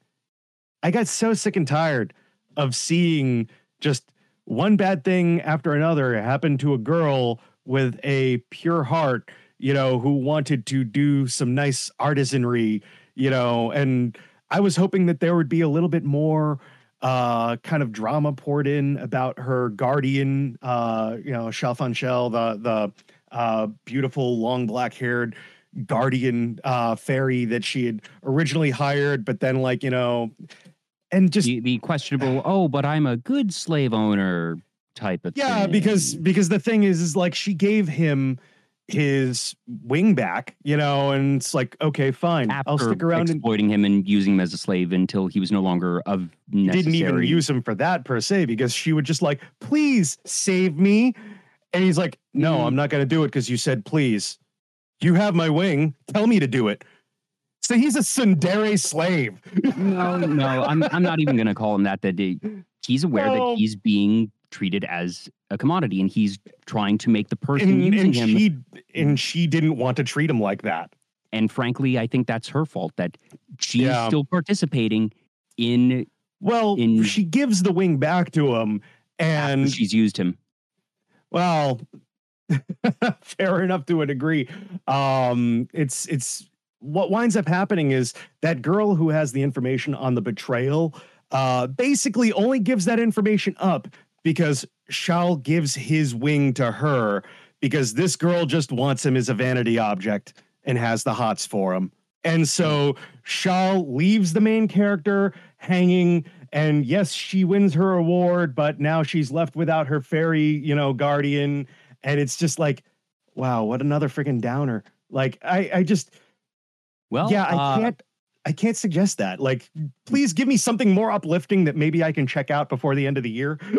I got so sick and tired of seeing just one bad thing after another happen to a girl with a pure heart, you know, who wanted to do some nice artisanry, you know, and I was hoping that there would be a little bit more uh kind of drama poured in about her guardian uh you know Challe Fenn Challe the the uh, beautiful long black haired guardian uh, fairy that she had originally hired, but then like you know, and just the, the questionable. Oh, but I'm a good slave owner type of yeah, thing. because because the thing is, is like she gave him his wing back, you know, and it's like, okay, fine, After I'll stick around exploiting and him and using him as a slave until he was no longer of necessary. didn't even use him for that per se because she would just like, please save me, and he's like, No, mm. I'm not going to do it because you said please. You have my wing. Tell me to do it. So he's a tsundere slave. no, no, I'm I'm not even going to call him that. That he's aware that he's being treated as a commodity, and he's trying to make the person and, using and him. She, and she didn't want to treat him like that. And frankly, I think that's her fault. That she's yeah. still participating in. Well, in, she gives the wing back to him, and she's used him. Well, fair enough to a degree. Um, it's it's what winds up happening is that girl who has the information on the betrayal uh, basically only gives that information up because Challe gives his wing to her because this girl just wants him as a vanity object and has the hots for him. And so Challe leaves the main character hanging and yes, she wins her award, but now she's left without her fairy, you know, guardian. And it's just like, wow, what another freaking downer. Like, I, I just, well, yeah, I uh, can't, I can't suggest that. Like, please give me something more uplifting that maybe I can check out before the end of the year.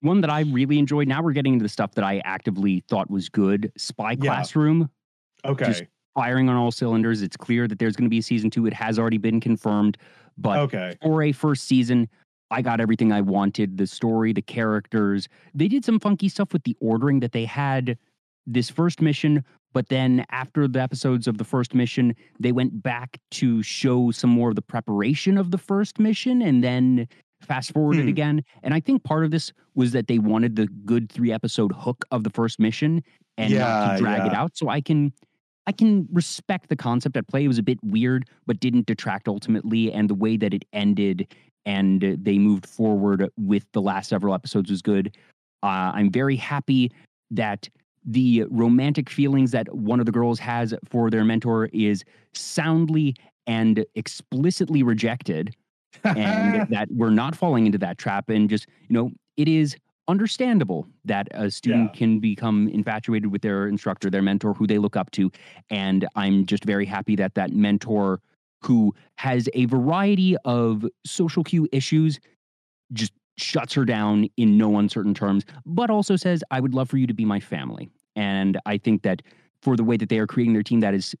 One that I really enjoyed. Now we're getting into the stuff that I actively thought was good. Spy yeah. Classroom. Okay. Just firing on all cylinders. It's clear that there's going to be a season two. It has already been confirmed. But okay. for a first season, I got everything I wanted the story, the characters. They did some funky stuff with the ordering that they had this first mission, but then after the episodes of the first mission, they went back to show some more of the preparation of the first mission and then fast forwarded hmm. again. And I think part of this was that they wanted the good three episode hook of the first mission and yeah, not to drag yeah. it out. So I can I can respect the concept at play. It was a bit weird, but didn't detract ultimately. And the way that it ended and they moved forward with the last several episodes was good. Uh, I'm very happy that the romantic feelings that one of the girls has for their mentor is soundly and explicitly rejected. and that we're not falling into that trap. And just, you know, it is understandable that a student yeah. can become infatuated with their instructor, their mentor, who they look up to. And I'm just very happy that that mentor who has a variety of social cue issues just shuts her down in no uncertain terms, but also says, I would love for you to be my family. And I think that for the way that they are creating their team, that is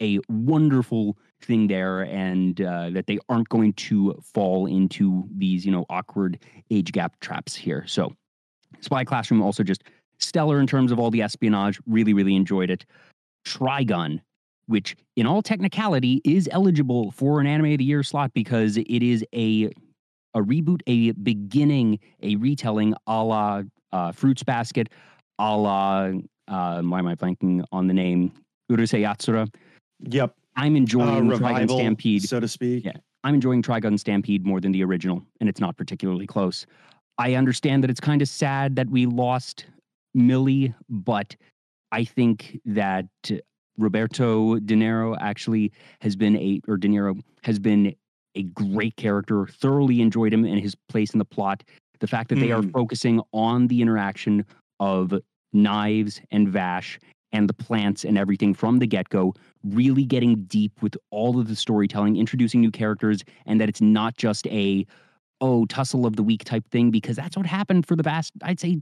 a wonderful thing there and uh, that they aren't going to fall into these you know awkward age gap traps here so Spy Classroom also just stellar in terms of all the espionage. Really, really enjoyed it. Trigun, which in all technicality is eligible for an anime of the year slot because it is a a reboot, a beginning, a retelling a la uh, Fruits Basket, a la uh, why am I blanking on the name? Urusei Yatsura. Yep. I'm enjoying uh, revival, Trigun Stampede, so to speak. Yeah, I'm enjoying Trigun Stampede more than the original, and it's not particularly close. I understand that it's kind of sad that we lost Millie, but I think that Roberto De Niro actually has been a, or De Niro has been a great character. Thoroughly enjoyed him and his place in the plot. The fact that mm. they are hmm. focusing on the interaction of Knives and Vash and the plants and everything from the get go, really getting deep with all of the storytelling, introducing new characters, and that it's not just a, oh, tussle of the week type thing, because that's what happened for the vast, I'd say,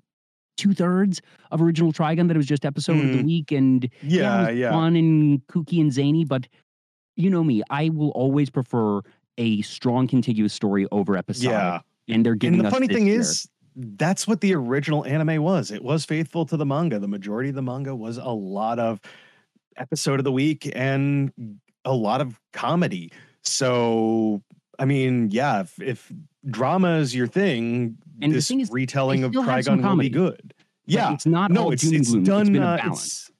two thirds of original Trigun that it was just episode of the Mm. week. And Yeah, was yeah. fun and kooky and zany, but you know me, I will always prefer a strong contiguous story over episodic. Yeah. And they're giving And the funny thing is, that's what the original anime was. It was faithful to the manga. The majority of the manga was a lot of episode of the week and a lot of comedy. So, I mean, yeah, if, if drama is your thing, And the this thing is, retelling of some will be good. But Yeah. it's not No, all it's it's gloom. done. it's been a uh, balance. it's-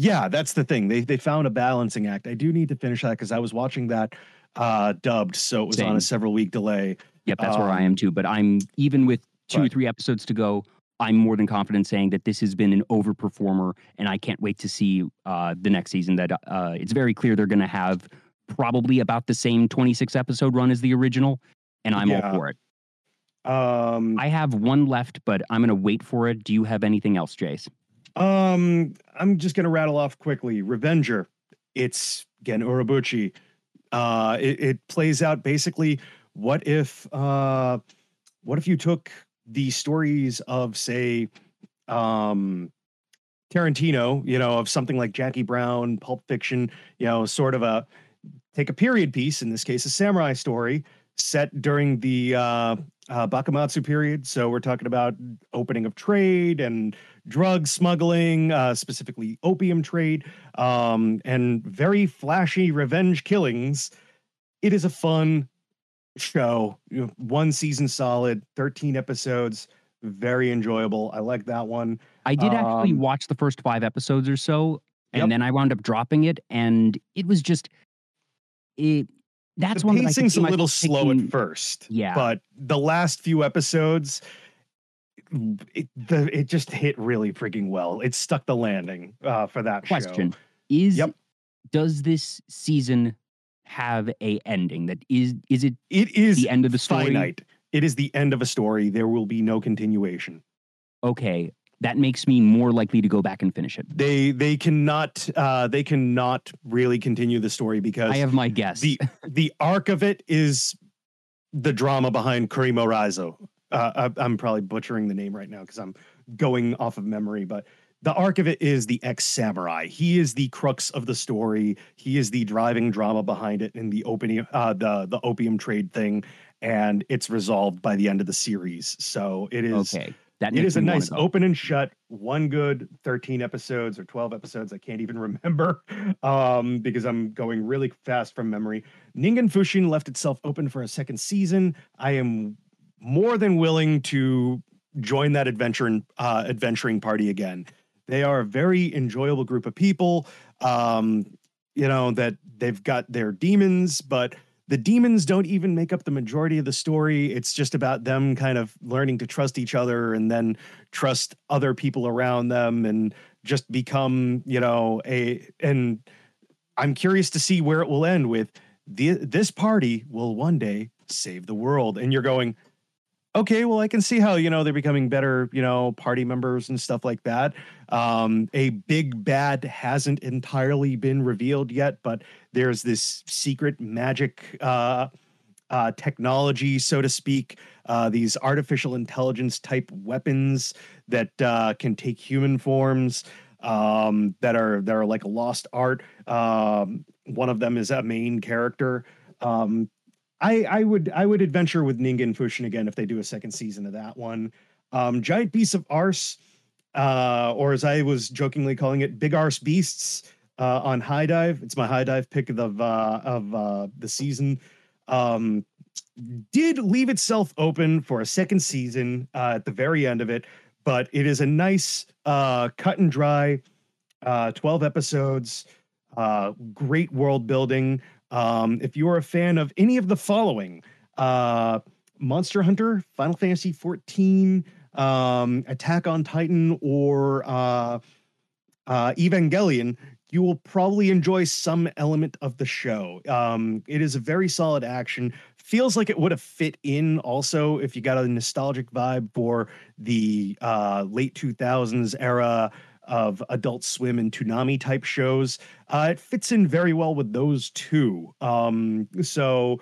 yeah, that's the thing. They they found a balancing act. I do need to finish that because I was watching that uh dubbed, so it was on a several week delay. Yep, that's where I Um, am too. But I'm even with two or three episodes to go. I'm more than confident saying that this has been an overperformer, and I can't wait to see uh, the next season. That uh, it's very clear they're going to have probably about the same 26 episode run as the original, and I'm Yeah. all for it. Um, I have one left, but I'm going to wait for it. Do you have anything else, Jace? Um, I'm just gonna rattle off quickly. Revenger, it's Gen Urobuchi. Uh, it, it plays out basically. What if, uh, what if you took the stories of, say, um, Tarantino, you know, of something like Jackie Brown, Pulp Fiction, you know, sort of a take a period piece, in this case, a samurai story set during the uh, uh, Bakumatsu period. So we're talking about opening of trade and drug smuggling, uh, specifically opium trade, um, and very flashy revenge killings. It is a fun show. You know, one season solid, 13 episodes, very enjoyable. I like that one. I did actually Um, watch the first five episodes or so, and Yep. then I wound up dropping it, and it was just it. That's the one that pacing's see a little slow at first. Yeah. But the last few episodes, it, the, it just hit really freaking well. It stuck the landing uh, for that show. question is Yep. does this season have a ending that is is it It is the end of the story finite. It is the end of a story. There will be no continuation. okay that makes me more likely to go back and finish it They they cannot uh, they cannot really continue the story because i have my guess the the arc of it is the drama behind Kurimo Raizo. Uh, I, I'm probably butchering the name right now because I'm going off of memory, but the arc of it is the ex samurai. He is the crux of the story. He is the driving drama behind it in the opium uh, the the opium trade thing, and it's resolved by the end of the series. So it is okay that it is a nice open and shut, one good 13 episodes or 12 episodes. I can't even remember um, because I'm going really fast from memory. Ningen Fushin left itself open for a second season. I am more than willing to join that adventure uh, adventuring party again. They are a very enjoyable group of people. Um, you know that they've got their demons, but the demons don't even make up the majority of the story. It's just about them kind of learning to trust each other and then trust other people around them and just become, you know, a and I'm curious to see where it will end with the this party will one day save the world. And you're going, okay, well, I can see how, you know, they're becoming better, you know, party members and stuff like that. Um, a big bad hasn't entirely been revealed yet, but there's this secret magic uh, uh, technology, so to speak, uh, these artificial intelligence type weapons that uh, can take human forms um, that are that are like a lost art. Um, one of them is a main character. Um, I, I would I would adventure with Ningen Fushin again if they do a second season of that one. Um, Giant Beasts of Ars, uh, or as I was jokingly calling it, Big Arse Beasts uh, on HIDIVE. It's my HIDIVE pick of uh, of uh, the season. Um, did leave itself open for a second season uh, at the very end of it, but it is a nice uh, cut and dry, twelve episodes, great world building. Um, if you are a fan of any of the following, uh, Monster Hunter, Final Fantasy 14, um, Attack on Titan, or uh, uh, Evangelion, you will probably enjoy some element of the show. Um, it is a very solid action. Feels like it would have fit in also if you got a nostalgic vibe for the uh, late 2000s era of Adult Swim and Toonami type shows. Uh, it fits in very well with those two. Um, so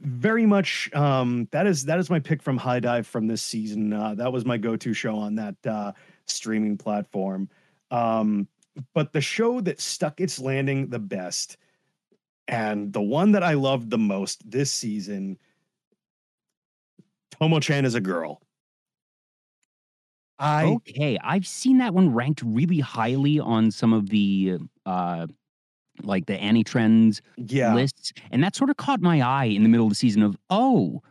very much um, that is that is my pick from HIDIVE from this season. Uh, that was my go-to show on that uh, streaming platform. Um, but the show that stuck its landing the best and the one that I loved the most this season, Tomo-chan is a girl. I okay, I've seen that one ranked really highly on some of the uh like the AniTrendz yeah. lists, and that sort of caught my eye in the middle of the season of oh,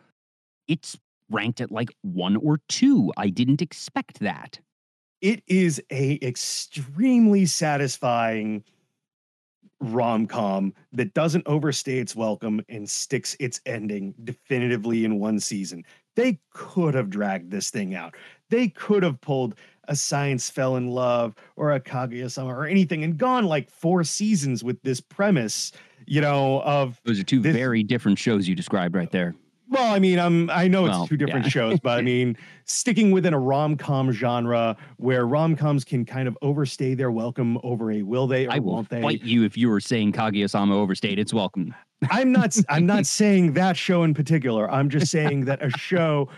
it's ranked at like one or two. I didn't expect that. It is a extremely satisfying rom-com that doesn't overstay its welcome and sticks its ending definitively in one season. They could have dragged this thing out. They could have pulled a science fell in love or a Kaguya-sama or anything and gone like four seasons with this premise, you know, of those are two this, very different shows you described right there. Well, I mean, I'm I know it's well, two different yeah. shows, but I mean, sticking within a rom com genre where rom coms can kind of overstay their welcome over a will they or I will won't they? fight you if you were saying Kaguya-sama overstayed its welcome. I'm not. I'm not saying that show in particular. I'm just saying that a show.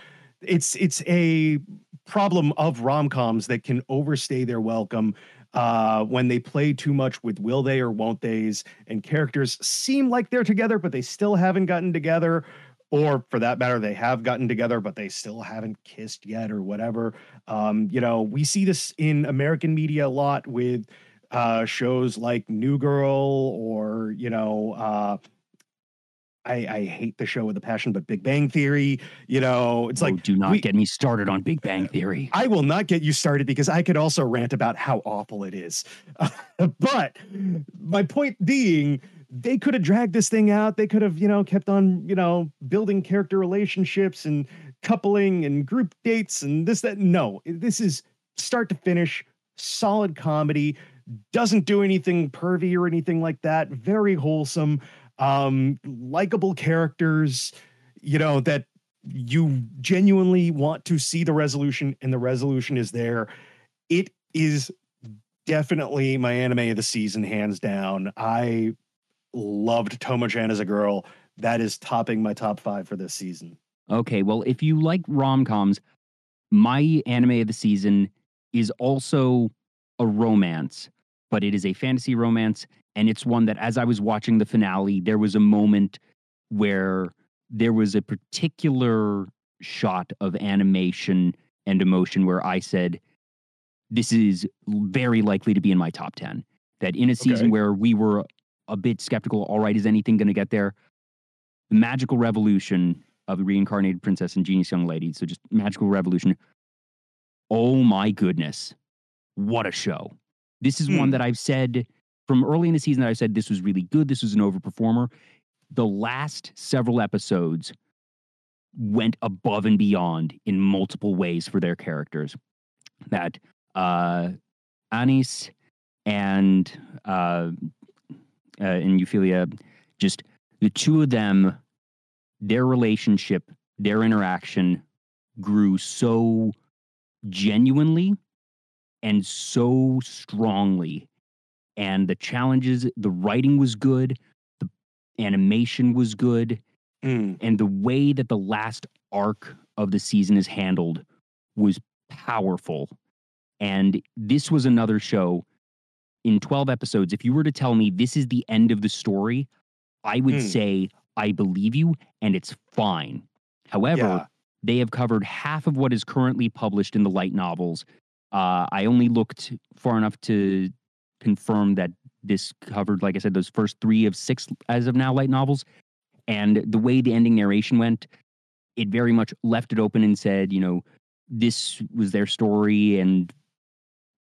It's it's a problem of rom coms that can overstay their welcome uh, when they play too much with will they or won't they's, and characters seem like they're together, but they still haven't gotten together. Or for that matter, they have gotten together, but they still haven't kissed yet, or whatever. Um, you know, we see this in American media a lot with uh, shows like New Girl or, you know, uh, I, I hate the show with a passion, but Big Bang Theory, you know, it's oh, like do not we, get me started on Big Bang Theory. I will not get you started because I could also rant about how awful it is. But my point being, they could have dragged this thing out. They could have, you know, kept on, you know, building character relationships and coupling and group dates and this, that. No, this is start to finish, solid comedy, doesn't do anything pervy or anything like that. Very wholesome um, likable characters, you know, that you genuinely want to see the resolution, and the resolution is there. It is definitely my anime of the season, hands down. I loved Tomo-chan as a girl. That is topping my top five for this season. Okay, well, if you like rom coms, my anime of the season is also a romance, but it is a fantasy romance and it's one that, as I was watching the finale, there was a moment where there was a particular shot of animation and emotion where I said, This is very likely to be in my top 10. That in a season okay. where we were a bit skeptical, all right, is anything going to get there? The magical revolution of the reincarnated princess and genius young lady. So just magical revolution. Oh my goodness. What a show. This is hmm. one that I've said from early in the season that I said this was really good, this was an overperformer. The last several episodes went above and beyond in multiple ways for their characters. That uh, Anis and uh, uh, and Euphyllia, just the two of them, their relationship, their interaction grew so genuinely and so strongly and the challenges, the writing was good, the animation was good, mm. and the way that the last arc of the season is handled was powerful. And this was another show in 12 episodes. If you were to tell me this is the end of the story, I would mm. say I believe you and it's fine. However, yeah. they have covered half of what is currently published in the light novels. Uh, I only looked far enough to confirmed that this covered, like I said, those first three of six as of now light novels. And the way the ending narration went, it very much left it open and said, you know, this was their story and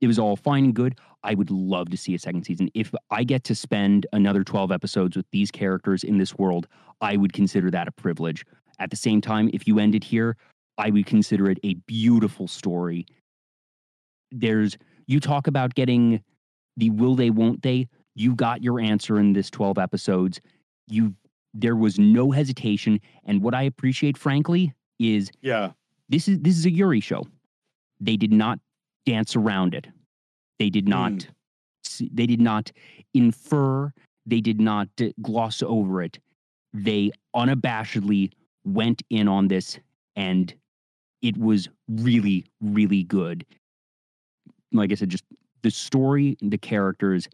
it was all fine and good. I would love to see a second season. If I get to spend another 12 episodes with these characters in this world, I would consider that a privilege. At the same time, if you end it here, I would consider it a beautiful story. There's, you talk about getting the will they won't they you got your answer in this 12 episodes you there was no hesitation and what i appreciate frankly is yeah this is this is a yuri show they did not dance around it They did not. Mm. They did not infer. They did not uh, gloss over it. They unabashedly went in on this, and it was really, really good. Like I said, just the story, the characters,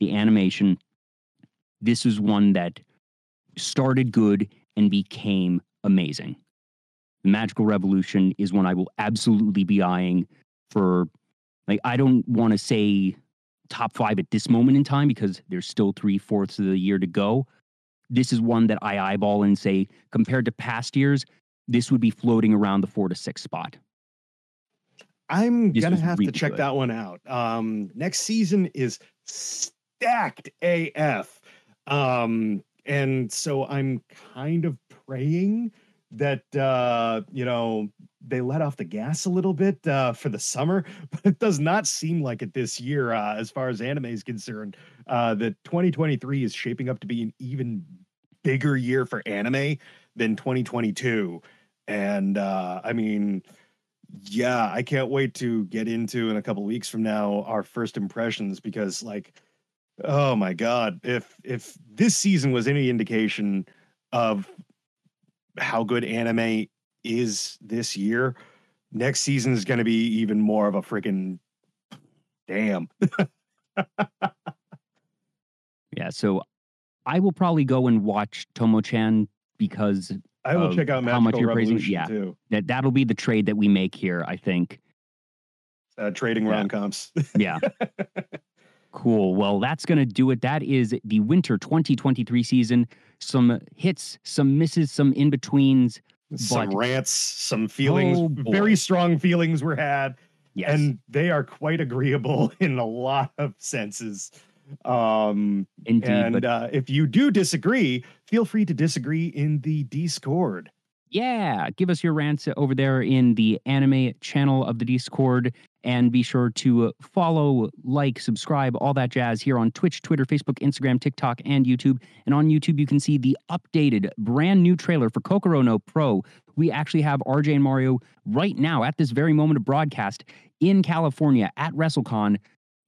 the animation. This is one that started good and became amazing. The Magical Revolution is one I will absolutely be eyeing for. Like, I don't want to say top five at this moment in time because there's still three fourths of the year to go. This is one that I eyeball and say, compared to past years, this would be floating around the four to six spot. I'm This gonna have really to check good. that one out. Um, next season is stacked AF. Um, and so I'm kind of praying that uh, you know they let off the gas a little bit uh, for the summer, but it does not seem like it this year uh, as far as anime is concerned. Uh, that 2023 is shaping up to be an even bigger year for anime than 2022, and uh, I mean yeah, I can't wait to get into in a couple weeks from now our first impressions because like oh my god, if if this season was any indication of how good anime is this year, next season is going to be even more of a freaking damn. Yeah, so I will probably go and watch Tomo-chan because I will check out how much Magical you're praising- yeah. too. that that'll be the trade that we make here. I think. Uh, trading rom coms. Yeah. cool. Well, that's going to do it. That is the winter 2023 season. Some hits, some misses, some in betweens. some rants, some feelings, Oh, very strong feelings were had. Yes. and they are quite agreeable in a lot of senses. Um, Indeed. and but uh, if you do disagree, feel free to disagree in the Discord. yeah, give us your rants over there in the anime channel of the Discord. And be sure to follow, like, subscribe, all that jazz here on Twitch, Twitter, Facebook, Instagram, TikTok, and YouTube. And on YouTube, you can see the updated, brand new trailer for Kokoro no Pro. We actually have RJ and Mario right now at this very moment of broadcast in California at WrestleCon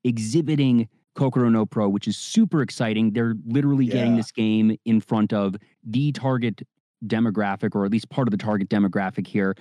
exhibiting Kokoro no Pro, which is super exciting. They're literally getting this game in front of the target demographic, or at least part of the target demographic here.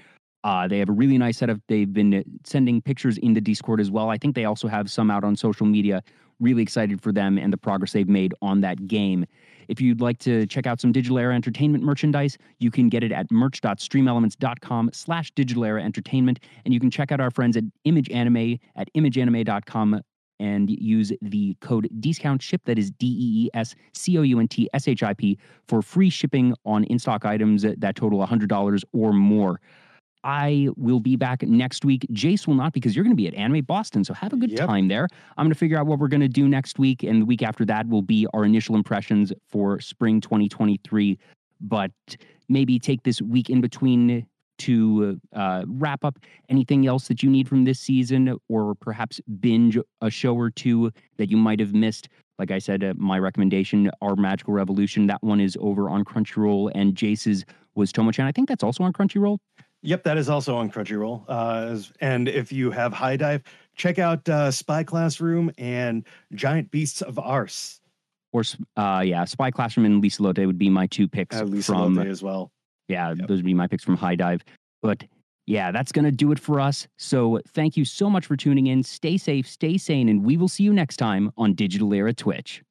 Uh, they have a really nice setup. They've been sending pictures in the Discord as well. I think they also have some out on social media. Really excited for them and the progress they've made on that game. If you'd like to check out some Digital Era Entertainment merchandise, you can get it at merch.streamelements.com slash digital era entertainment. And you can check out our friends at Image Anime at imageanime.com and use the code discount ship that is D E E S C O U N T S H I P for free shipping on in stock items that total $100 or more. I will be back next week. Jace will not because you're going to be at Anime Boston. So have a good Yep. time there. I'm going to figure out what we're going to do next week. And the week after that will be our initial impressions for spring 2023. But maybe take this week in between to uh, wrap up anything else that you need from this season, or perhaps binge a show or two that you might have missed. Like I said, uh, my recommendation, Our Magical Revolution, that one is over on Crunchyroll, and Jace's was Tomo-chan. I think that's also on Crunchyroll. Yep, that is also on Crunchyroll. Uh, and if you have HIDIVE, check out uh, Spy Classroom and Giant Beasts of Ars. Or uh, yeah, Spy Classroom and Lieselotte would be my two picks Uh, Lisa from Lotte as well. Yeah, Yep. those would be my picks from HIDIVE. But yeah, that's going to do it for us. So thank you so much for tuning in. Stay safe, stay sane, and we will see you next time on Digital Era Twitch.